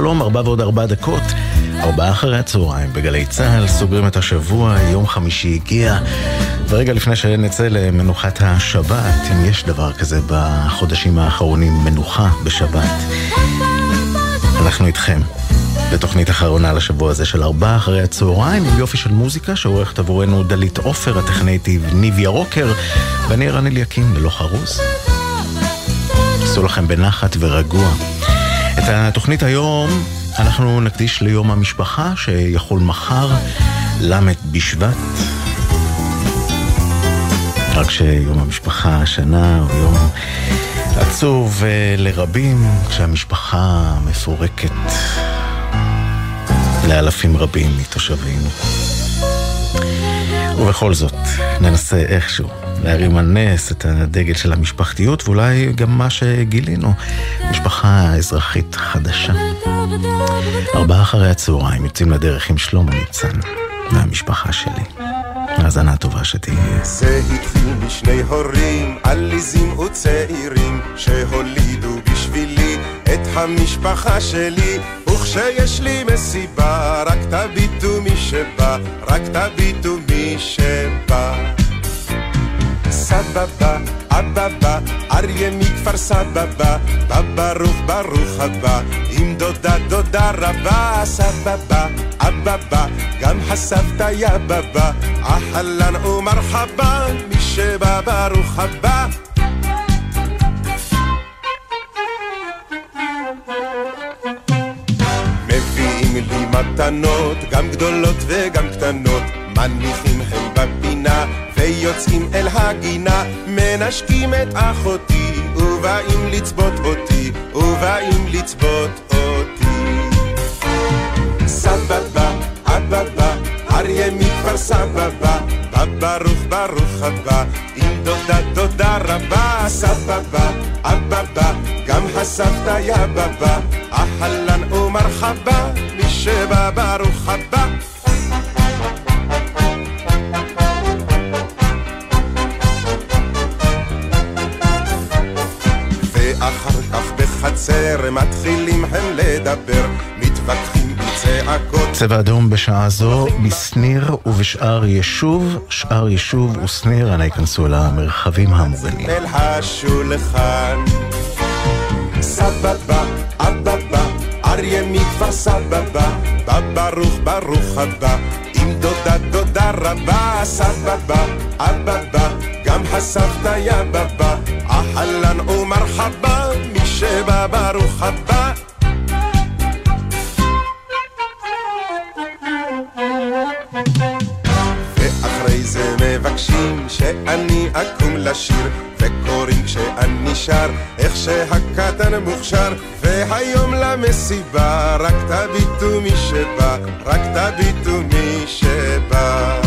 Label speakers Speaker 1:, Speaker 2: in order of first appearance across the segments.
Speaker 1: שלום ארבע ועוד ארבע דקות, ארבעה אחרי הצהריים בגלי צה"ל, סוגרים את השבוע, יום חמישי הגיע, ורגע לפני שנצא למנוחת השבת, אם יש דבר כזה בחודשים האחרונים, מנוחה בשבת, אנחנו איתכם. בתוכנית אחרונה לשבוע הזה של ארבעה אחרי הצהריים עם יופי של מוזיקה שעורכת עבורנו דלית עופר, הטכנאית ניב ירוקר ואני ערן אליקים בלא חרוז. עשו לכם בנחת ורגוע. התוכנית היום אנחנו נקדיש ליום המשפחה שיחול מחר, ל' בשבט. רק שיום המשפחה השנה הוא יום עצוב אה, לרבים, כשהמשפחה מפורקת לאלפים רבים מתושבינו. ובכל זאת, ננסה איכשהו להרים על נס את הדגל של המשפחתיות, ואולי גם מה שגילינו, משפחה אזרחית חדשה. ארבעה אחרי הצהריים יוצאים לדרך עם שלמה ניצן, מהמשפחה שלי. האזנה טובה שתהיה.
Speaker 2: זה התחיל משני הורים עליזים וצעירים שהולידו בשבילי את המשפחה שלי וכשיש לי מסיבה רק תביטו מי שבא רק תביטו מי שבא סבבה, אבבה, אריה מכפר סבבה, בא ברוך ברוך הבא, עם דודה דודה רבה, סבבה, אבבה, גם הסבתא יבבה, אהלן ומרחבה, מי שבא ברוך הבא. מתנות, גם גדולות וגם קטנות, מניחים הם בפינה, ויוצאים אל הגינה, מנשקים את אחותי, ובאים לצבות אותי, ובאים לצבות אותי. סבבה, אבבה, אריה מכפר סבבה, בא ברוך ברוך הבא, עם דודה דודה רבה, סבבה, אבבה, גם הסבתא יבבה, אהלן ומרחבה, שבא ברוך הבא. ואחר כך בחצר מתחילים הם לדבר, מתווכחים בצעקות.
Speaker 1: צבע אדום בשעה זו, בשניר ובשאר יישוב, שאר יישוב ושניר, אנא ייכנסו אל המרחבים המוגנים.
Speaker 2: אל השולחן. סבבה, אבבה, אריה מכפר סבבה, בא ברוך ברוך הבא, עם דודה דודה רבה, סבבה, אבבה, גם הסבתא יבבה, אהלן ומרחבה, מי שבא ברוך הבא. מבקשים שאני אקום לשיר וקוראים כשאני שר איך שהקטן מוכשר. והיום למסיבה רק תביטו מי שבא רק תביטו מי שבא.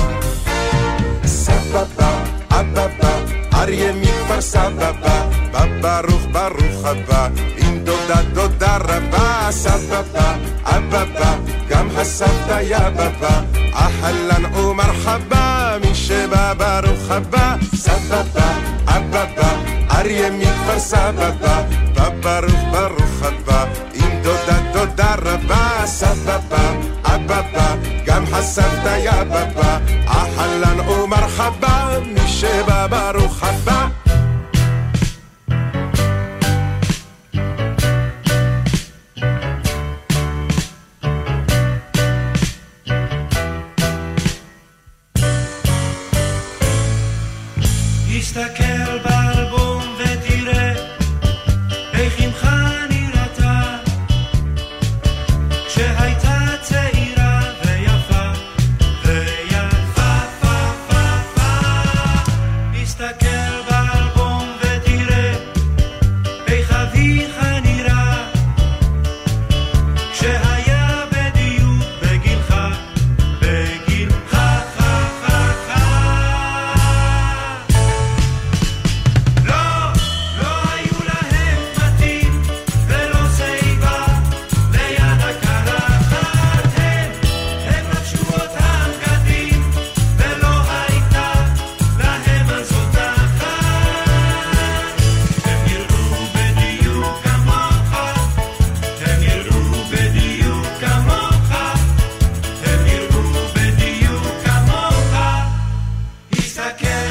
Speaker 2: סבבה, אבבה, אריה מכפר סבבה בא ברוך ברוך הבא עם דודה דודה רבה. סבבה, אבבה, גם הסבתא יבבה אהלן ומרחבה מי שבא ברוך הבא. סבבה, אבבה, אריה מכפר סבבה. בא ברוך ברוך הבא. עם דודה דודה רבה. סבבה, אבבה, גם הסבתא יבבה. אהלן ומרחבה מי שבא ברוך הבא
Speaker 3: hasta que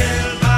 Speaker 3: que
Speaker 1: el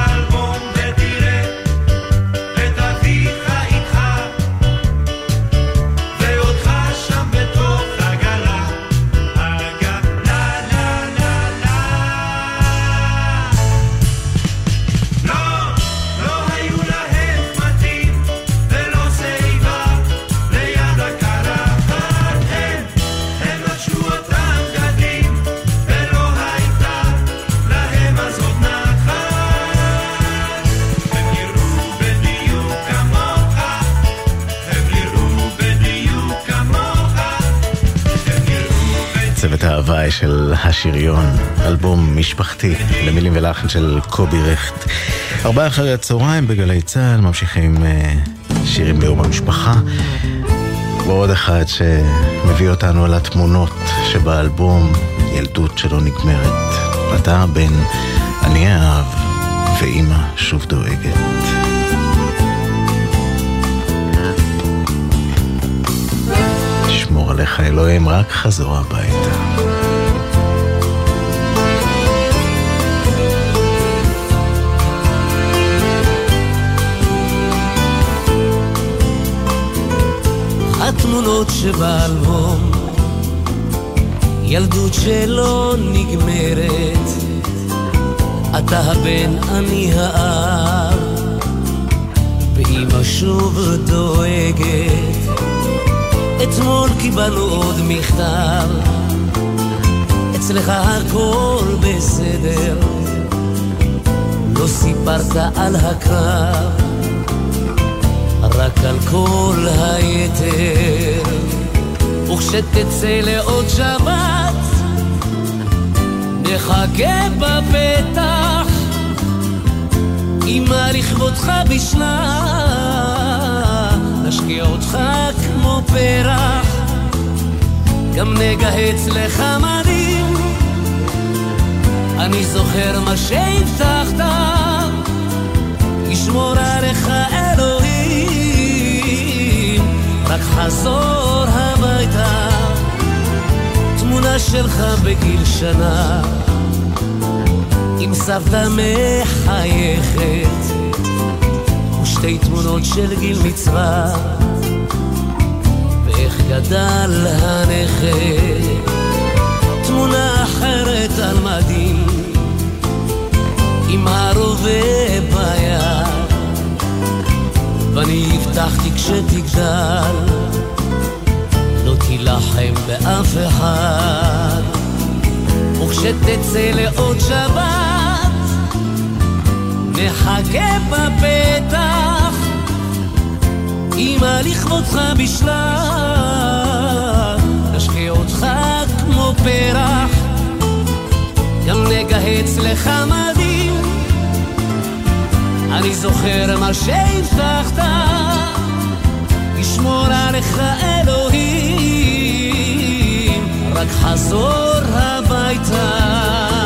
Speaker 1: ההוואי של השריון, אלבום משפחתי למילים ולחן של קובי רכט. ארבעה אחרי הצהריים בגלי צה"ל ממשיכים uh, שירים ליום המשפחה. ועוד אחד שמביא אותנו על התמונות שבאלבום ילדות שלא נגמרת. אתה בן אני אהב ואימא שוב דואגת. עליך אלוהים, רק חזור הביתה.
Speaker 4: התמונות שבאלבום, ילדות שלא נגמרת, אתה הבן, אני האב, ואמא שוב דואגת. אתמול קיבלנו עוד מכתב, אצלך הכל בסדר, לא סיפרת על הקרב. רק על כל היתר. וכשתצא לעוד שבת, נחכה בפתח, אמא לכבודך בשלה, נשקיע אותך כמו פרח, גם נגהץ לך מדים, אני זוכר מה שהבטחת, ישמור עליך אלוהים. רק חזור הביתה, תמונה שלך בגיל שנה, עם סבתא מחייכת, ושתי תמונות של גיל מצווה, ואיך גדל הנכד, תמונה אחרת על מדים, עם הרובה ביד. ואני הבטחתי כשתגדל, לא תילחם באף אחד. וכשתצא לעוד שבת, נחכה בפתח, אמא לכבודך בשלה, נשקה אותך כמו פרח, גם נגהץ לך מדים. אני זוכר מה שהבטחת, ישמור עליך אלוהים, רק חזור הביתה.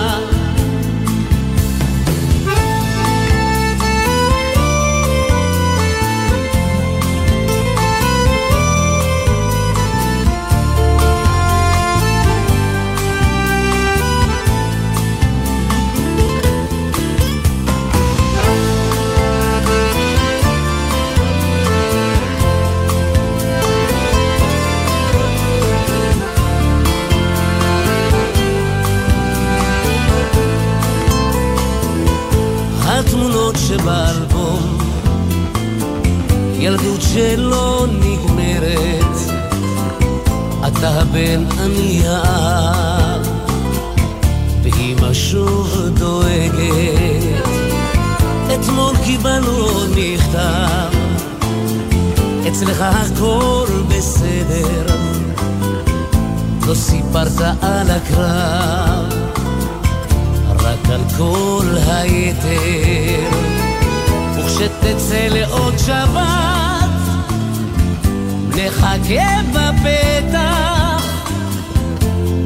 Speaker 4: ילדות שלא נגמרת, אתה הבן, אני האב, ואמא שוב דואגת. אתמול קיבלנו עוד מכתב, אצלך הכל בסדר, לא סיפרת על הקרב. רק על כל היתר. וכשתצא לעוד שבת, נחכה בפתח,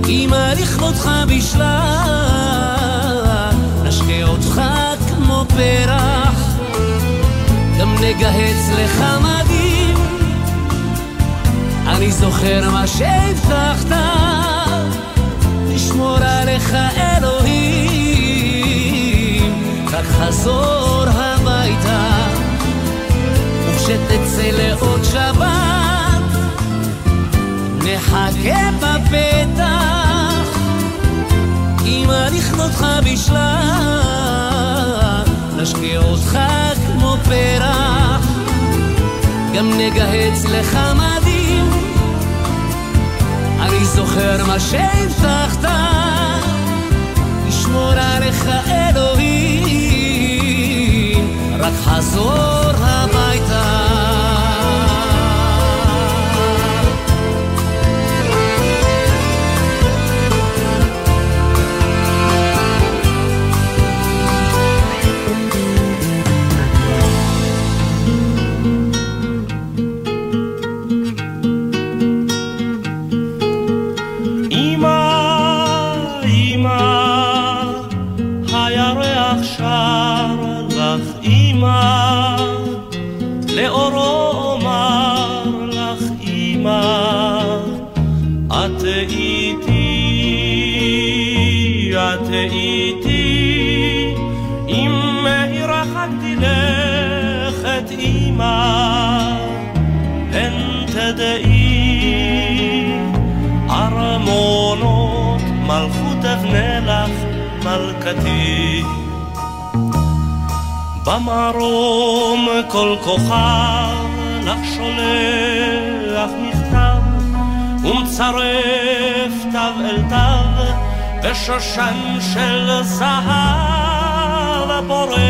Speaker 4: אמא לכבודך בשלה, נשקה אותך כמו פרח, גם נגהץ לך מדים. אני זוכר מה שהבטחת, לשמור עליך אלוהים, רק חזור הביתה, וכשתצא לעוד שבת, נחכה בפתח, אמא לכבודך בשלה, נשקיע אותך כמו פרח, גם נגהץ לך מדים. אני זוכר מה שהבטחת, לשמור עליך אלוהים, רק חזור הביתה.
Speaker 5: במרום כל כוכב לך שולח מכתב, ומצרף תו אל תו, ושושן של זהב פורח,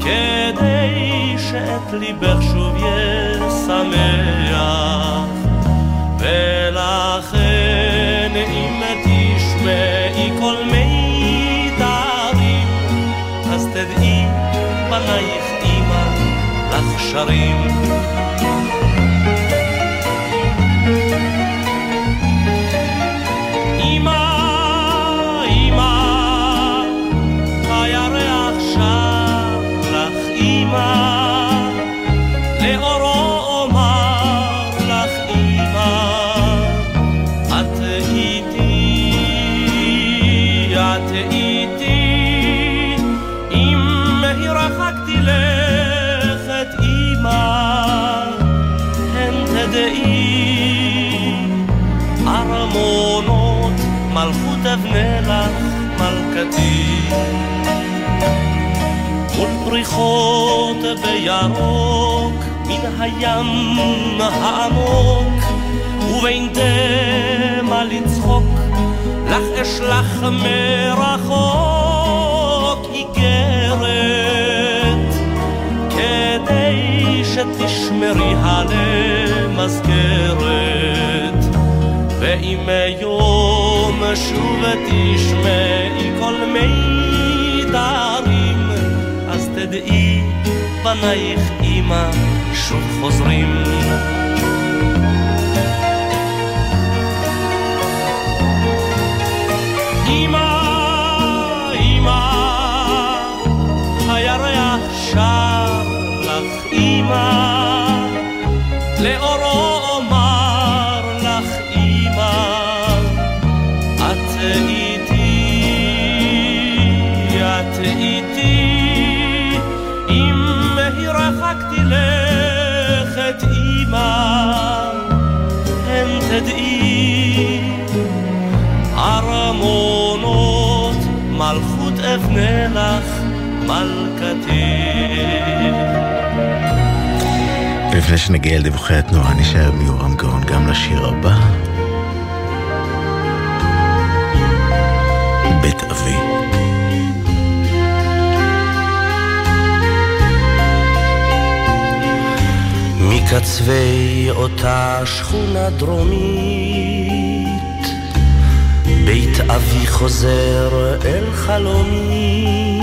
Speaker 5: כדי שאת ליבך שוב ישמח. שרים. לך מלכתי. מול פריחות בירוק מן הים העמוק ובין דמע לצחוק לך אשלח מרחוק איגרת כדי שתשמרי למזכרת ואם יום שוב תשמעי כל מיתרים. אז תדעי בנייך אמא שוב חוזרים אבנה לך מלכתי.
Speaker 1: לפני שנגיע אל דיווחי התנועה, נשאר מיורם גאון גם לשיר הבא. בית אבי.
Speaker 5: מקצווי אותה שכונה דרומית, בית אבי חוזר אל חלומי,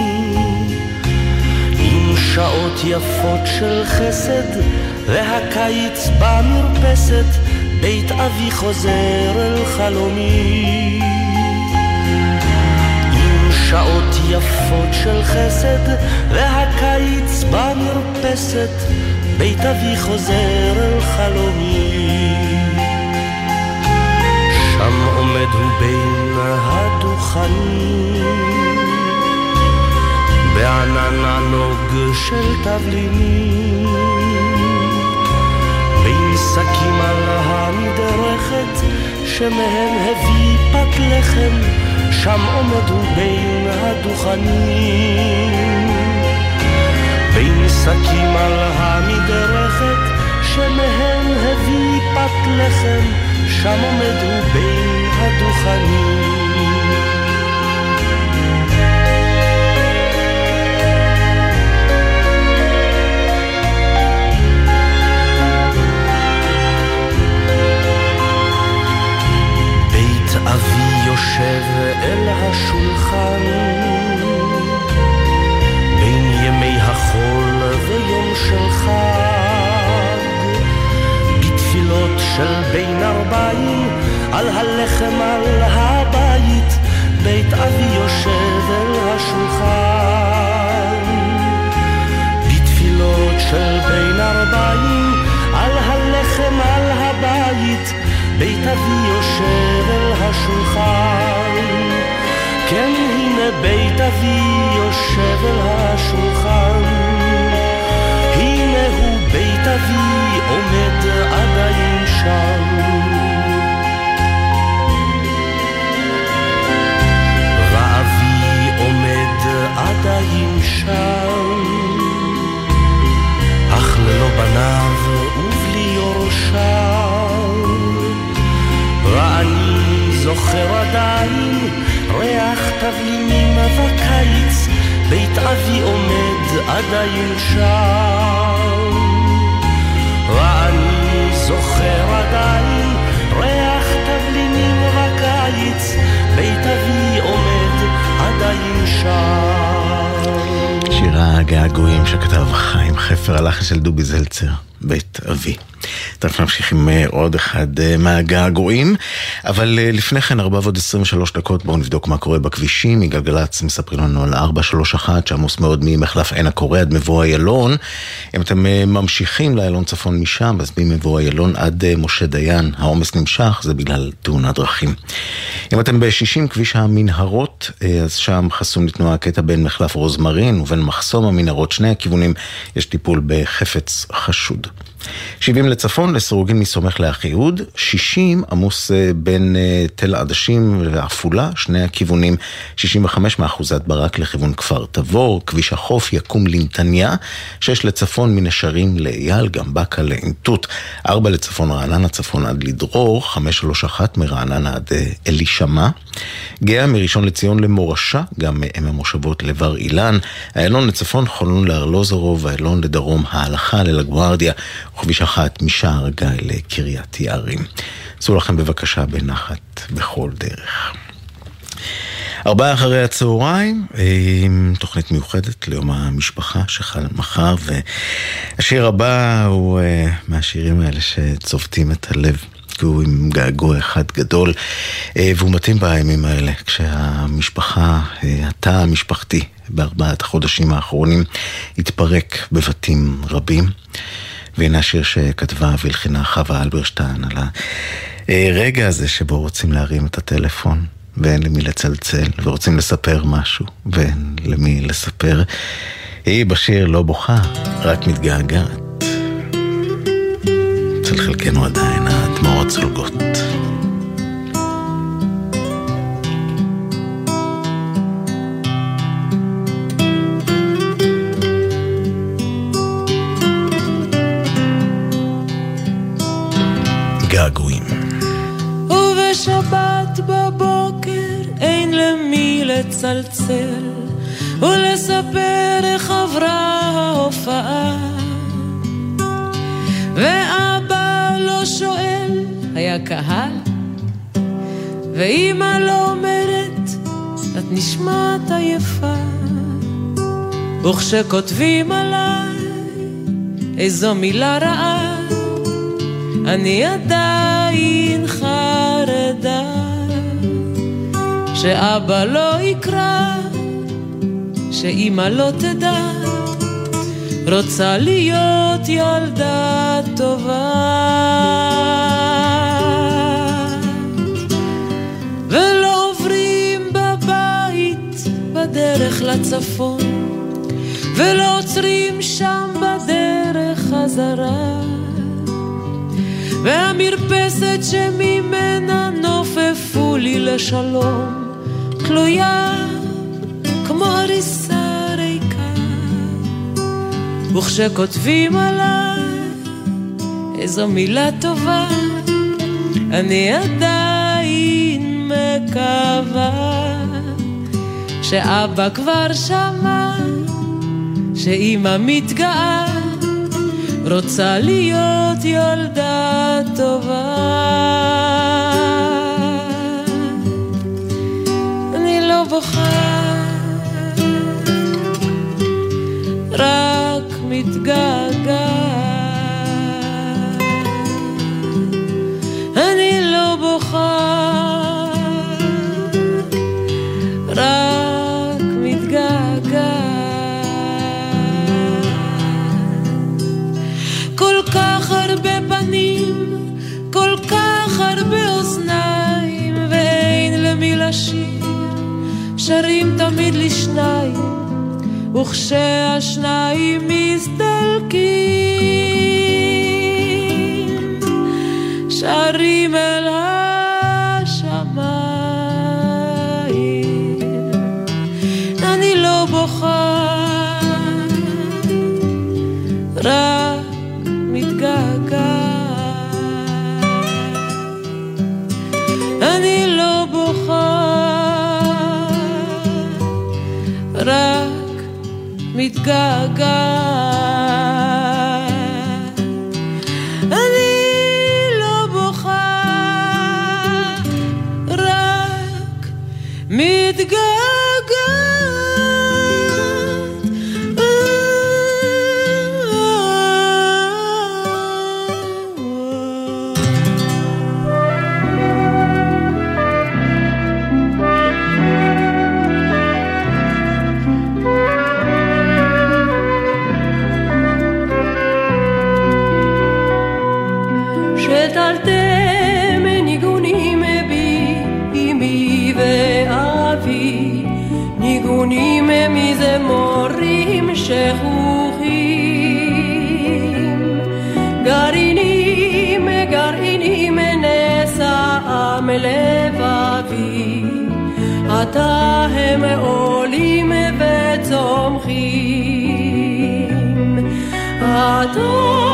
Speaker 5: עם שעות יפות של חסד, והקיץ במרפסת, בית אבי חוזר אל חלומי. עם שעות יפות של חסד, והקיץ במרפסת, בית אבי חוזר אל חלומי. עומד הוא בין הדוכנים, בענן ענוג של תבלינים, בין שקים על המדרכת, שמהם הביא פת לחם, שם עומד הוא בין הדוכנים. בין שקים על המדרכת, שמהם הביא פת לחם, שם עומד הוא בין הדוכנים. אבי יושב אל השולחן בין ימי החול ויום של חג בתפילות של בין ארבעים על הלחם על הבית בית אבי יושב אל השולחן. בתפילות של בין ארבעים על הלחם על הבית בית אבי יושב אל השולחן. כן הנה בית אבי יושב אל השולחן. אבי עומד עדיין שם. עדיין שם, אך ללא בניו ובלי יורשיו. ואני זוכר עדיין ריח תבלינים בקיץ, בית אבי עומד עדיין שם. ואני זוכר עדיין עדיין שם.
Speaker 1: שיר הגעגועים שכתב חיים חפר, הלחץ של דובי זלצר, בית אבי. תכף נמשיך עם אה, עוד אחד אה, מהגעגועים, אבל אה, לפני כן, ארבע ועוד 23 דקות, בואו נבדוק מה קורה בכבישים. מגלגלצ מספרים לנו על 431, שעמוס מאוד ממחלף עין הקורא עד מבוא איילון. אם אתם ממשיכים לאיילון צפון משם, אז ממבוא איילון עד משה דיין, העומס נמשך, זה בגלל תאונת דרכים. אם אתם ב-60 כביש המנהרות, אז שם חסום לתנועה קטע בין מחלף רוזמרין ובין מחסום המנהרות, שני הכיוונים, יש טיפול בחפץ חשוד. 70 לצפון, לסירוגין מסומך לאחיהוד, 60 עמוס אה, בין אה, תל עדשים ועפולה, שני הכיוונים, 65 מאחוזת ברק לכיוון כפר תבור, כביש החוף יקום לנתניה, 6 לצפון מנשרים לאייל, גם באקה לעין תות, 4 לצפון רעננה צפון עד לדרור, 531 מרעננה עד אה, אלישמע, גאה מראשון לציון למורשה, גם אם המושבות לבר אילן, איילון לצפון חולון לארלוזורוב, איילון לדרום ההלכה ללגוארדיה, וכביש אחת משער גיא לקריית יערים. עשו לכם בבקשה בנחת בכל דרך. ארבעה אחרי הצהריים, עם תוכנית מיוחדת ליום המשפחה שחל מחר, והשיר הבא הוא uh, מהשירים האלה שצובטים את הלב. כי הוא עם געגוע אחד גדול, uh, והוא מתאים בימים האלה, כשהמשפחה, uh, התא המשפחתי בארבעת החודשים האחרונים התפרק בבתים רבים. והנה השיר שכתבה והלחינה חווה אלברשטיין על הרגע הזה שבו רוצים להרים את הטלפון ואין למי לצלצל ורוצים לספר משהו ואין למי לספר. היא בשיר לא בוכה, רק מתגעגעת. אצל חלקנו עדיין הדמעות צולגות. געגועים.
Speaker 6: ובשבת בבוקר אין למי לצלצל ולספר איך עברה ההופעה. ואבא לא שואל, היה קהל? ואימא לא אומרת, את נשמעת עייפה וכשכותבים עליי איזו מילה רעה אני עדיין חרדה שאבא לא יקרא, שאימא לא תדע, רוצה להיות ילדה טובה. ולא עוברים בבית בדרך לצפון, ולא עוצרים שם בדרך חזרה. והמרפסת שממנה נופפו לי לשלום, תלויה כמו הריסה ריקה. וכשכותבים עליי איזו מילה טובה, אני עדיין מקווה שאבא כבר שמע, שאימא מתגאה. רוצה להיות ילדה טובה. אני לא בוכה, רק מתגעגעת. וכשהשניים
Speaker 7: עתה הם עולים וצומחים. עתה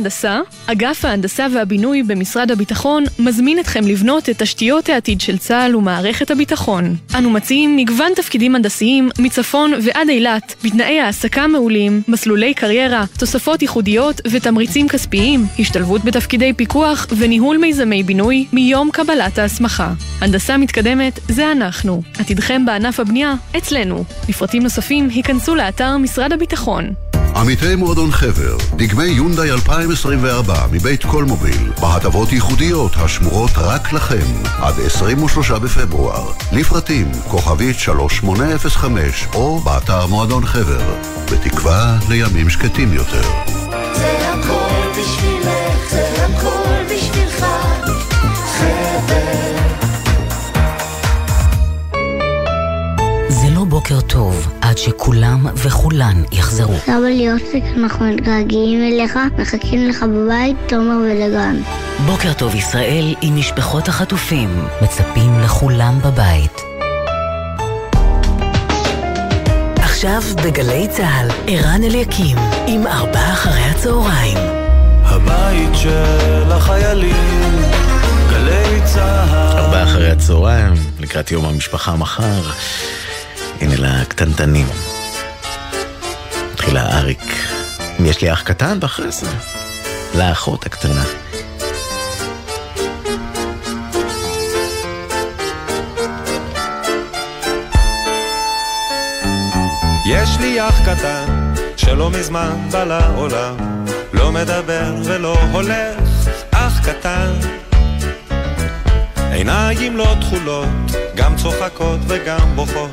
Speaker 8: בוגרי לימודי הנדסה, אגף ההנדסה והבינוי במשרד הביטחון מזמין אתכם לבנות את תשתיות העתיד של צה"ל ומערכת הביטחון. אנו מציעים מגוון תפקידים הנדסיים מצפון ועד אילת, בתנאי העסקה מעולים, מסלולי קריירה, תוספות ייחודיות ותמריצים כספיים, השתלבות בתפקידי פיקוח וניהול מיזמי בינוי מיום קבלת ההסמכה. הנדסה מתקדמת זה אנחנו. עתידכם בענף הבנייה אצלנו. לפרטים נוספים היכנסו לאתר משרד הביטחון.
Speaker 9: עמיתי מועדון חבר, דגמי יונדאי 2024 מבית קולמוביל, בהטבות ייחודיות השמורות רק לכם, עד 23 בפברואר. לפרטים, כוכבית 3805, או באתר מועדון חבר, בתקווה לימים שקטים יותר.
Speaker 10: זה הכל בשבילך, זה הכל בשבילך, חבר.
Speaker 11: בוקר טוב עד שכולם וכולן יחזרו.
Speaker 12: סבא ליוסק, אנחנו מתגעגעים אליך, מחכים לך בבית, תומר ולגן.
Speaker 11: בוקר טוב ישראל עם משפחות החטופים, מצפים לכולם בבית. עכשיו בגלי צה"ל, ערן אליקים, עם ארבעה אחרי הצהריים.
Speaker 3: הבית של החיילים, גלי צה"ל.
Speaker 1: ארבעה אחרי הצהריים, לקראת יום המשפחה מחר. הנה לקטנטנים. התחילה אריק. אם יש לי אח קטן, ואחרי זה, לאחות הקטנה.
Speaker 3: יש לי אח קטן שלא מזמן בא לעולם, לא מדבר ולא הולך, אח קטן. עיניים לא תכולות, גם צוחקות וגם בוכות,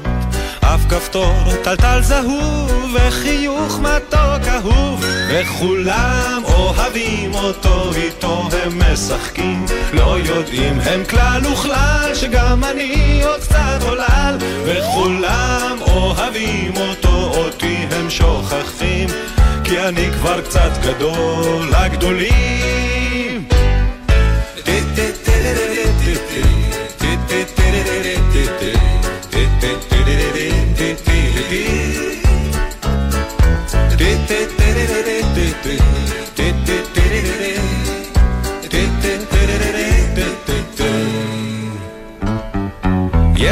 Speaker 3: אף כפתור טלטל זהוב וחיוך מתוק אהוב, וכולם אוהבים אותו, איתו הם משחקים, לא יודעים הם כלל וכלל שגם אני עוד קצת עולל, וכולם אוהבים אותו, אותי הם שוכחים, כי אני כבר קצת גדול לגדולים.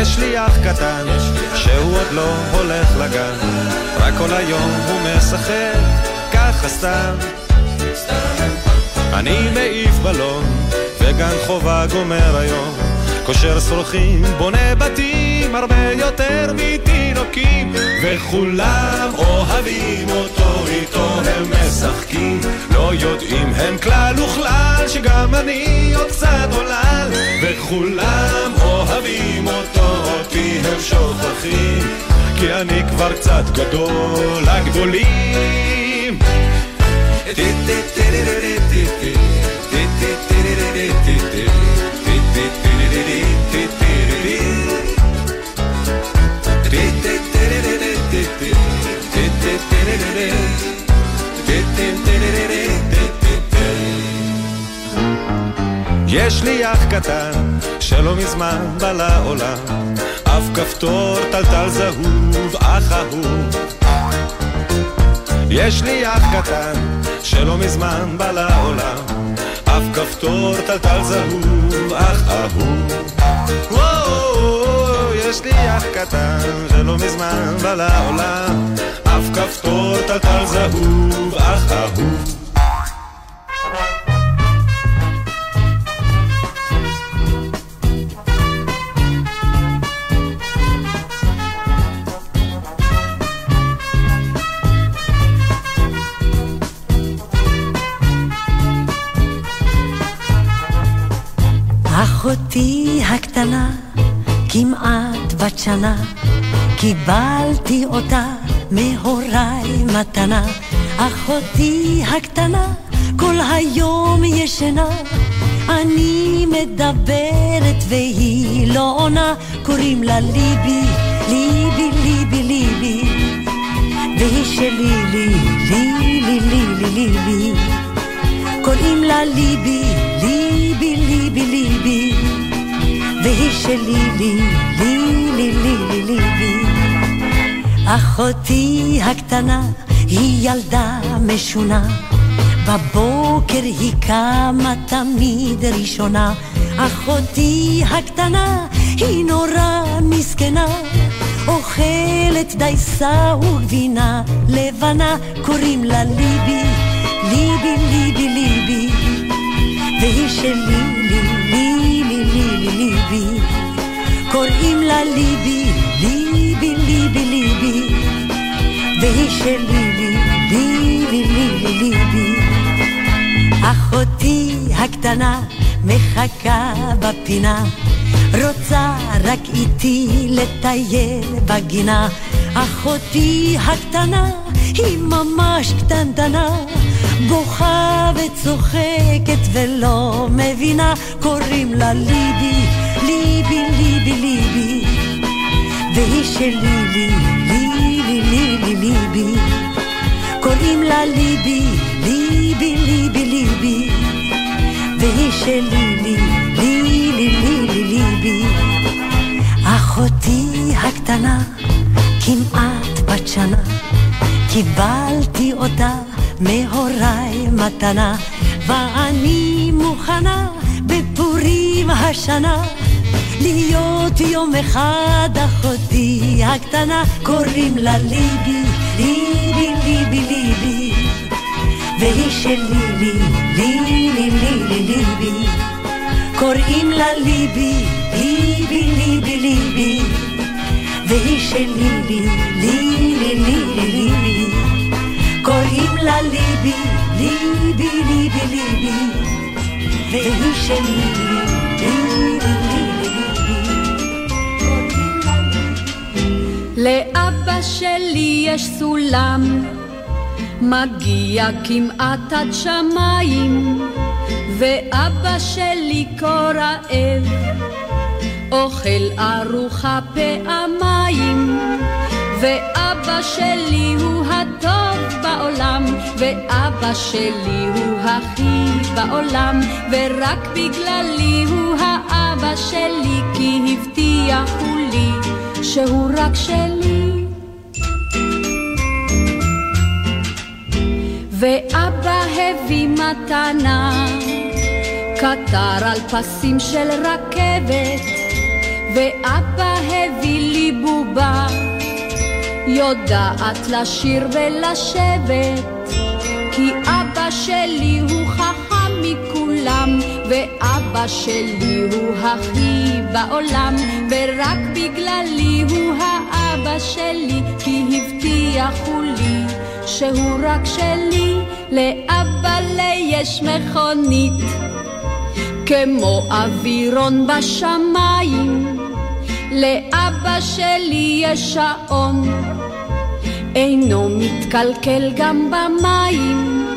Speaker 3: יש לי אח קטן, שהוא עוד לא הולך לגן, רק כל היום הוא משחק, ככה סתם. אני מעיף בלון, וגן חובה גומר היום, קושר שרוכים, בונה בתים, הרבה יותר מתינוקים, וכולם אוהבים אותו, איתו הם משחקים, לא יודעים הם כלל וכלל, שגם אני עוד קצת עולל, וכולם אוהבים אותו, אותי הם שוכחים, כי אני כבר קצת גדול לגדולים. יש לי אח קטן שלא מזמן בא לעולם, אף כפתור טלטל זהוב, אח אהוב. יש לי אח קטן שלא מזמן בא לעולם, אף כפתור טלטל זהוב, אח אהוב. יש לי אח קטן שלא מזמן בא לעולם, אף כפתור טלטל זהוב, אח אהוב.
Speaker 13: אחותי הקטנה, כמעט בת שנה, קיבלתי אותה מהוריי מתנה. אחותי הקטנה, כל היום ישנה, אני מדברת והיא לא עונה, קוראים לה ליבי, ליבי, ליבי, ליבי, והיא שלי, לי, לי, לי, לי, לי, ליבי, קוראים לה ליבי, ליבי, ליבי, והיא שלי, לי, לי, לי, לי, לי, ליבי. אחותי הקטנה היא ילדה משונה, בבוקר היא קמה תמיד ראשונה, אחותי הקטנה היא נורא מסכנה. אוכלת דייסה וגבינה לבנה, קוראים לה ליבי, ליבי, ליבי, ליבי. והיא שלי, לי, לי, לי, לי, לי, ליבי. קוראים לה ליבי, ליבי, ליבי, ליבי. והיא שלי, לי, לי, לי, לי, לי, ליבי. אחותי הקטנה מחכה בפינה, רוצה רק איתי לטייל בגינה. אחותי הקטנה היא ממש קטנטנה, בוכה וצוחקת ולא מבינה, קוראים לה ליבי, ליבי, ליבי, ליבי. והיא שלי, לי, לי, לי, לי, לי, ליבי. קוראים לה ליבי, ליבי, ליבי, ליבי. והיא שלי, לי, לי, לי, לי, לי, ליבי. אחותי הקטנה, כמעט בת שנה, קיבלתי אותה מהוריי מתנה, ואני מוכנה בפורים השנה. להיות יום אחד אחותי הקטנה, קוראים לה ליבי, ליבי, ליבי, ליבי. והיא שלי, לי, לי, לי, לי, לי, ליבי. קוראים לה ליבי, ליבי, ליבי, ליבי. והיא שלי, לי, לי, לי, לי, לי, לה ליבי, ליבי, ליבי, ליבי. והיא שלי, לי, לי, לי,
Speaker 14: לאבא שלי יש סולם, מגיע כמעט עד שמיים, ואבא שלי כה רעב, אוכל ארוחה פעמיים, ואבא שלי הוא הטוב בעולם, ואבא שלי הוא הכי בעולם, ורק בגללי הוא האבא שלי, כי הבטיחו לי שהוא רק שלי. ואבא הביא מתנה, קטר על פסים של רכבת, ואבא הביא לי בובה, יודעת לשיר ולשבת, כי אבא שלי הוא חכם מכולם, ואבא שלי הוא הכי בעולם, ורק בגללי הוא האבא שלי, כי הבטיחו לי שהוא רק שלי, לאבא לי יש מכונית, כמו אווירון בשמיים, לאבא שלי יש שעון, אינו מתקלקל גם במים,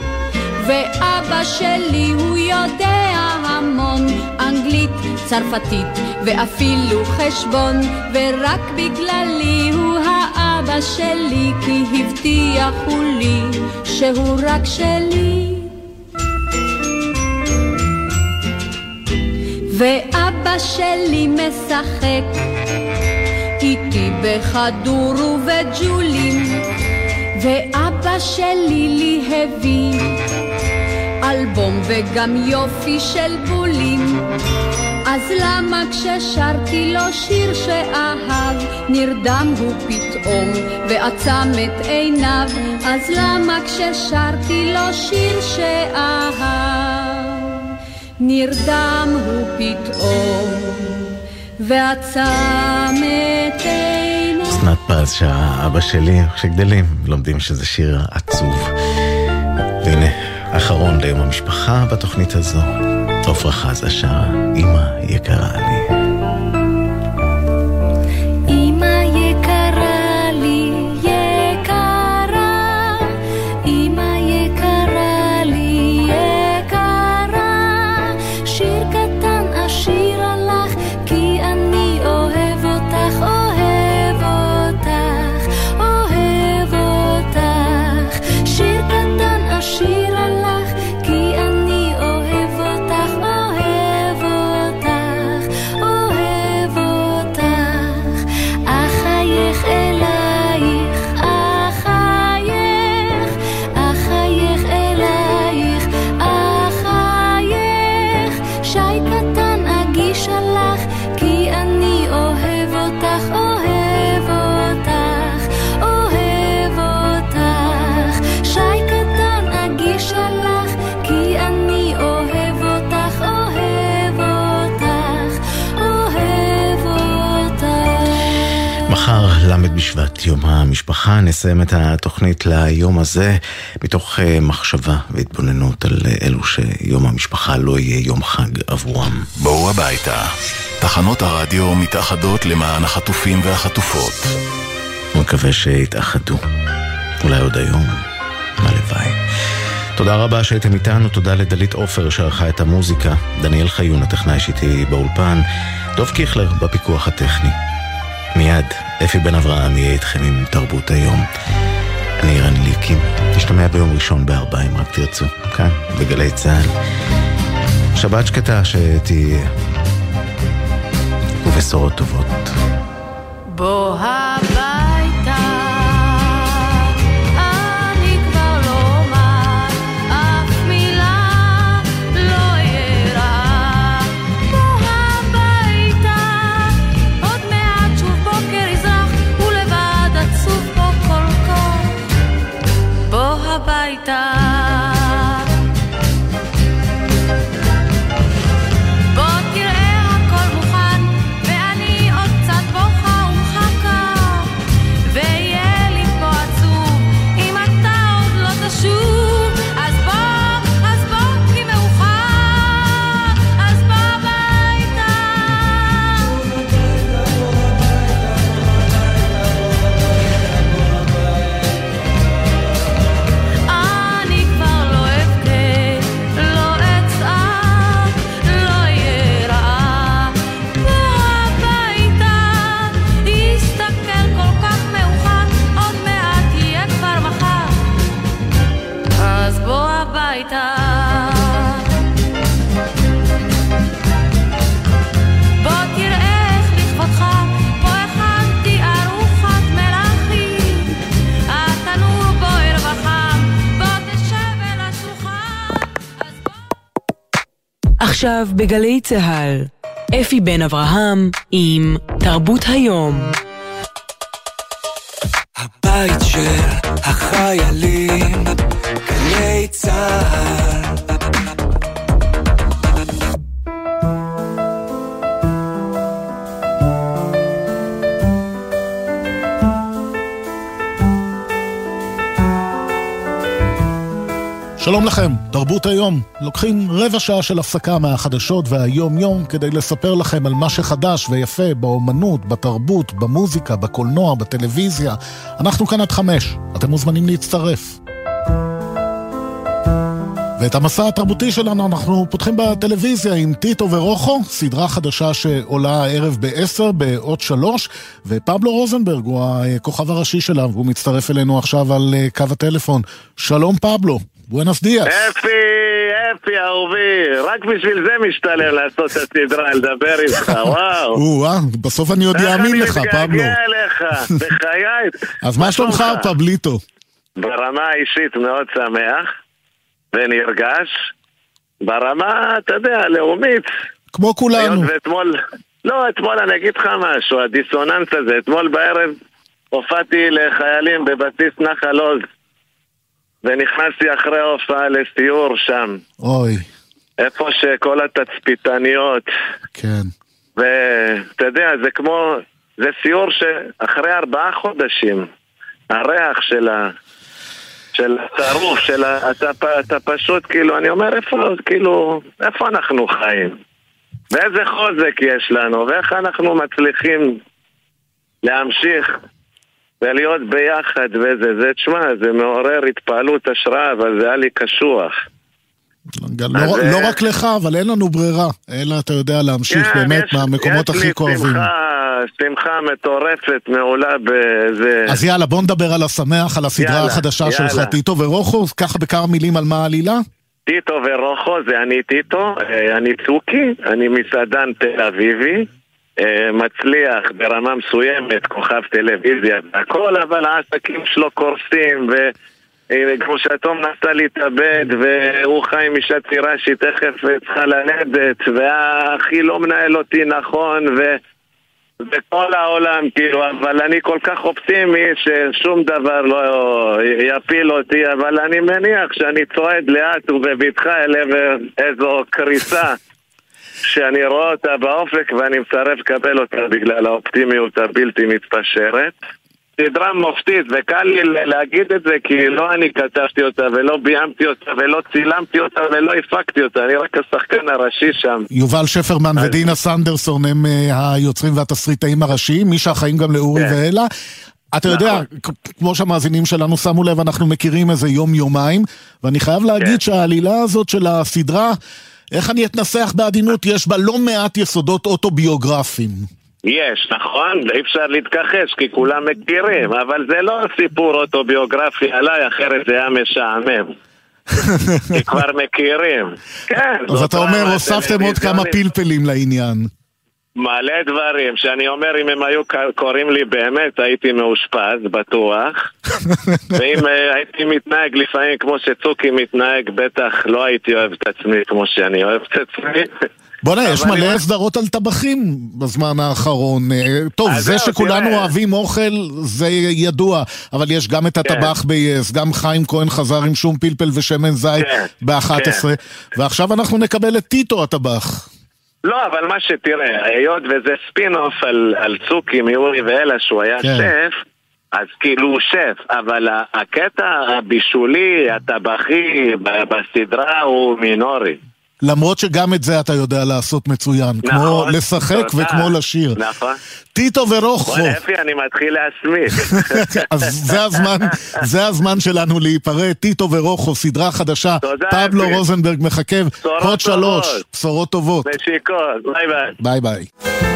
Speaker 14: ואבא שלי הוא יודע המון אנגלית, צרפתית ואפילו חשבון, ורק בגללי הוא האבא שלי, כי הבטיחו לי שהוא רק שלי. ואבא שלי משחק איתי בכדור ובג'ולים, ואבא שלי לי הביא אלבום וגם יופי של בולים. אז למה כששרתי לו שיר שאהב, נרדם הוא פתאום ועצם את עיניו? אז למה כששרתי לו שיר שאהב, נרדם הוא פתאום ועצם את עיניו?
Speaker 1: אסנת פז, שהאבא שלי, כשגדלים, לומדים שזה שיר עצוב. והנה, אחרון ליום המשפחה בתוכנית הזו. עפרה חזה שרה, אמא יקרה לי. המשפחה. נסיים את התוכנית ליום הזה מתוך אה, מחשבה והתבוננות על אה, אלו שיום המשפחה לא יהיה יום חג עבורם.
Speaker 15: בואו הביתה. תחנות הרדיו מתאחדות למען החטופים והחטופות.
Speaker 1: מקווה שיתאחדו. אולי עוד היום. הלוואי. תודה רבה שהייתם איתנו, תודה לדלית עופר שערכה את המוזיקה, דניאל חיון, הטכנאי שאיתי באולפן, דוב קיכלר בפיקוח הטכני. מיד, אפי בן אברהם יהיה איתכם עם תרבות היום. אני רן ליקים, נשתמע ביום ראשון בארבע אם רק תרצו, כאן, בגלי צה"ל. שבת שקטה שתהיה, ובשורות טובות.
Speaker 10: בוא
Speaker 16: עכשיו בגלי צה"ל, אפי בן אברהם עם תרבות היום.
Speaker 17: הבית של החיילים,
Speaker 18: לכם, תרבות היום. לוקחים רבע שעה של הפסקה מהחדשות והיום-יום כדי לספר לכם על מה שחדש ויפה באומנות, בתרבות, במוזיקה, בקולנוע, בטלוויזיה. אנחנו כאן עד חמש, אתם מוזמנים להצטרף. ואת המסע התרבותי שלנו אנחנו פותחים בטלוויזיה עם טיטו ורוחו, סדרה חדשה שעולה הערב ב-10 בעוד שלוש, ופבלו רוזנברג הוא הכוכב הראשי שלה, והוא מצטרף אלינו עכשיו על אה, קו הטלפון. שלום פבלו. בואנוס דיאס.
Speaker 19: אפי, אפי אהובי, רק בשביל זה משתלם לעשות את הסדרה, לדבר איתך, וואו.
Speaker 18: או-אה, בסוף אני עוד אאמין לך, פבלו. איך אני
Speaker 19: מתגעגע אליך, בחיי.
Speaker 18: אז מה שלומך, פבליטו?
Speaker 19: ברמה האישית מאוד שמח ונרגש. ברמה, אתה יודע, הלאומית.
Speaker 18: כמו כולנו.
Speaker 19: ואתמול, לא, אתמול אני אגיד לך משהו, הדיסוננס הזה, אתמול בערב הופעתי לחיילים בבסיס נחל עוז. ונכנסתי אחרי ההופעה לסיור שם.
Speaker 18: אוי.
Speaker 19: איפה שכל התצפיתניות.
Speaker 18: כן.
Speaker 19: ואתה יודע, זה כמו... זה סיור שאחרי ארבעה חודשים, הריח של ה... של הטרוף, של ה... אתה, אתה פשוט כאילו, אני אומר, איפה, כאילו, איפה אנחנו חיים? ואיזה חוזק יש לנו, ואיך אנחנו מצליחים להמשיך ולהיות ביחד וזה, זה, תשמע, זה מעורר התפעלות השראה, אבל זה היה לי קשוח.
Speaker 18: לא, אז, לא רק לך, אבל אין לנו ברירה, אלא אתה יודע להמשיך כן, באמת יש, מהמקומות הכי כואבים. יש לי
Speaker 19: שמחה, שמחה מטורפת, מעולה באיזה...
Speaker 18: אז יאללה, בוא נדבר על השמח, על הסדרה יאללה, החדשה יאללה. שלך, טיטו ורוחו, ככה בכמה מילים על מה העלילה?
Speaker 19: טיטו ורוחו זה אני טיטו, אה, אני צוקי, אני מסעדן תל אביבי. אה, מצליח ברמה מסוימת, כוכב טלוויזיה והכל, אבל העסקים שלו קורסים ו... אה, נסע להתאבד והוא חי עם אישה צעירה שהיא תכף צריכה ללדת והאחי לא מנהל אותי נכון ו... בכל העולם, כאילו, אבל אני כל כך אופטימי ששום דבר לא יפיל אותי, אבל אני מניח שאני צועד לאט ובבטחה אל עבר איזו קריסה שאני רואה אותה באופק ואני מסרב לקבל אותה בגלל האופטימיות הבלתי מתפשרת. סדרה מופתית, וקל לי להגיד את זה כי לא אני כתבתי אותה, ולא ביימתי אותה, ולא צילמתי אותה, ולא הפקתי אותה, אני רק השחקן הראשי שם.
Speaker 18: יובל שפרמן ודינה סנדרסון הם אה, היוצרים והתסריטאים הראשיים, מי שאחראים גם לאורי
Speaker 19: כן.
Speaker 18: ואלה. אתה יודע, כ- כמו שהמאזינים שלנו שמו לב, אנחנו מכירים איזה יום-יומיים, ואני חייב להגיד שהעלילה הזאת של הסדרה, איך אני אתנסח בעדינות, יש בה לא מעט יסודות אוטוביוגרפיים.
Speaker 19: יש, נכון? אי אפשר להתכחש כי כולם מכירים, אבל זה לא סיפור אוטוביוגרפי עליי, אחרת זה היה משעמם. כי כבר מכירים. כן,
Speaker 18: אז אתה אומר, הוספתם עוד כמה. פלפלים לעניין.
Speaker 19: מלא דברים, שאני אומר אם הם היו קוראים לי באמת הייתי מאושפז, בטוח ואם אה, הייתי מתנהג לפעמים כמו שצוקי מתנהג, בטח לא הייתי אוהב את עצמי כמו שאני אוהב את עצמי
Speaker 18: בוא'נה, יש מלא
Speaker 19: אני-
Speaker 18: סדרות על טבחים בזמן האחרון. אה, טוב, זה שכולנו. אוהבים אוכל, זה ידוע, אבל יש גם את הטבח ב-yes, גם חיים כהן חזר עם שום פלפל ושמן זית
Speaker 19: כן,
Speaker 18: ב-11, ועכשיו אנחנו נקבל את טיטו הטבח.
Speaker 19: לא, אבל מה שתראה, היות וזה ספין-אוף על, על צוקי מאורי ואלה שהוא היה
Speaker 18: כן.
Speaker 19: שף אז כאילו הוא שף, אבל הקטע הבישולי, הטבחי בסדרה הוא מינורי.
Speaker 18: למרות שגם את זה אתה יודע לעשות מצוין, כמו
Speaker 19: נכון,
Speaker 18: לשחק
Speaker 19: תודה.
Speaker 18: וכמו לשיר.
Speaker 19: נכון.
Speaker 18: טיטו ורוחו.
Speaker 19: בוא'נה, אפי, אני מתחיל להסמיק.
Speaker 18: אז זה הזמן, זה הזמן שלנו להיפרד, טיטו ורוחו, סדרה חדשה,
Speaker 19: תודה,
Speaker 18: פבלו
Speaker 19: אפי.
Speaker 18: רוזנברג מחכה,
Speaker 19: בשורות
Speaker 18: שלוש. בשורות טובות.
Speaker 19: נשיקות, ביי ביי.
Speaker 18: ביי ביי.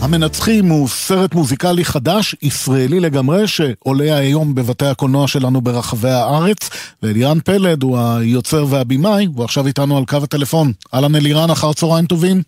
Speaker 18: המנצחים הוא סרט מוזיקלי חדש, ישראלי לגמרי, שעולה היום בבתי הקולנוע שלנו ברחבי הארץ, ואלירן פלד הוא היוצר והבימאי, הוא עכשיו איתנו על קו הטלפון. אהלן אלירן, אחר צהריים טובים.